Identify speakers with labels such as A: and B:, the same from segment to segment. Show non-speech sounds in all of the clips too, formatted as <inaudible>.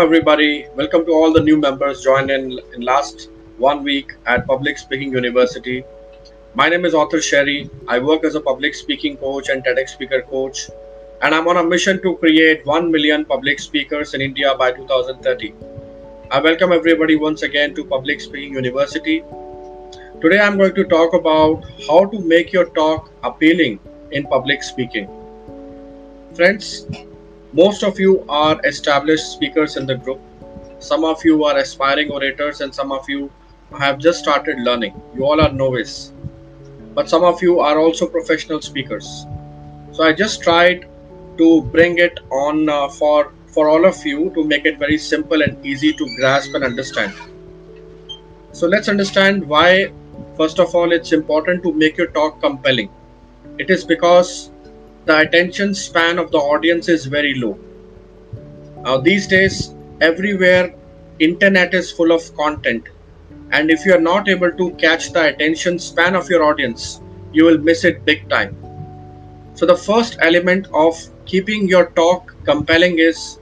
A: everybody. Welcome to all the new members joined in in last one week at Public Speaking University. My name is Author Sherry. I work as a public speaking coach and TEDx speaker coach, and I'm on a mission to create 1 million public speakers in India by 2030. I welcome everybody once again to Public Speaking University. Today I'm going to talk about how to make your talk appealing in public speaking. Friends, most of you are established speakers in the group. Some of you are aspiring orators, and some of you have just started learning. You all are novice, but some of you are also professional speakers. So I just tried to bring it on uh, for for all of you to make it very simple and easy to grasp and understand. So let's understand why. First of all, it's important to make your talk compelling. It is because the attention span of the audience is very low. Now these days, everywhere internet is full of content, and if you are not able to catch the attention span of your audience, you will miss it big time. So the first element of keeping your talk compelling is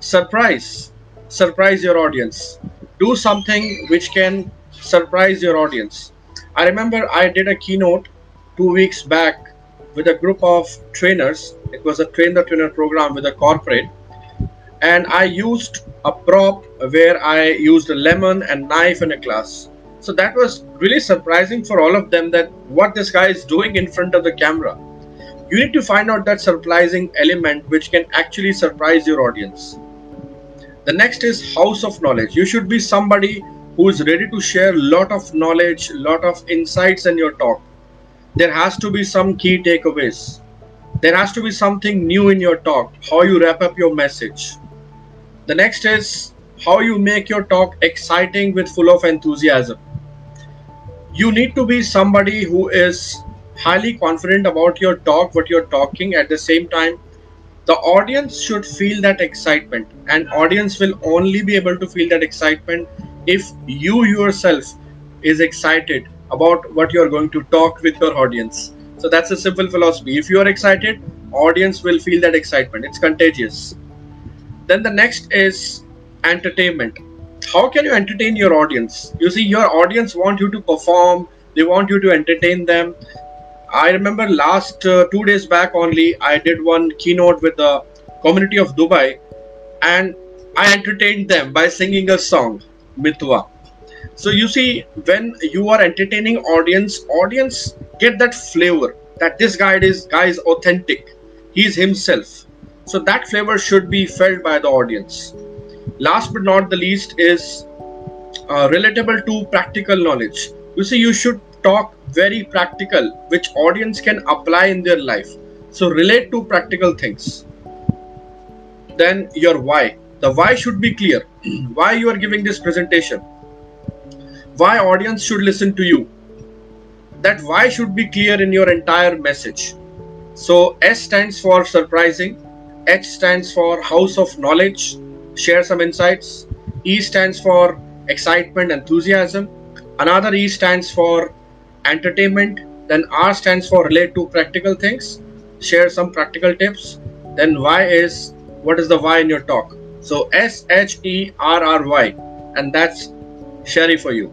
A: surprise. Surprise your audience. Do something which can surprise your audience. I remember I did a keynote two weeks back with a group of trainers. It was a train the trainer program with a corporate. And I used a prop where I used a lemon and knife in a class. So that was really surprising for all of them that what this guy is doing in front of the camera. You need to find out that surprising element which can actually surprise your audience. The next is house of knowledge. You should be somebody who is ready to share a lot of knowledge, lot of insights in your talk there has to be some key takeaways. There has to be something new in your talk, how you wrap up your message. The next is how you make your talk exciting with full of enthusiasm. You need to be somebody who is highly confident about your talk, what you're talking at the same time. The audience should feel that excitement, and audience will only be able to feel that excitement if you yourself is excited about what you're going to talk with your audience. So that's a simple philosophy. If you are excited, audience will feel that excitement. It's contagious. Then the next is entertainment. How can you entertain your audience? You see, your audience want you to perform. They want you to entertain them. I remember last uh, two days back only, I did one keynote with the community of Dubai, and I entertained them by singing a song, Mitwa so you see when you are entertaining audience audience get that flavor that this guy is guy is authentic. He's himself. So that flavor should be felt by the audience. Last but not the least is uh, relatable to practical knowledge. You see you should talk very practical which audience can apply in their life. So relate to practical things. Then your why. The why should be clear. <clears throat> Why you are giving this presentation why audience should listen to you. That why should be clear in your entire message. So s stands for surprising h stands for house of knowledge share some insights e stands for excitement enthusiasm another e stands for entertainment then r stands for relate to practical things share some practical tips then y is what is the y in your talk? So s h e r r y and that's sherry for you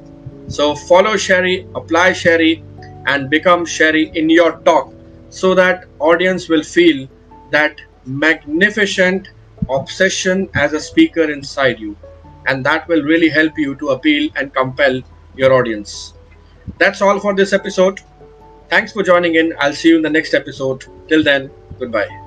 A: so follow Sherry, apply Sherry, and become Sherry in your talk so that audience will feel that magnificent obsession as a speaker inside you. And that will really help you to appeal and compel your audience. That's all for this episode. Thanks for joining in. I'll see you in the next episode. Till then goodbye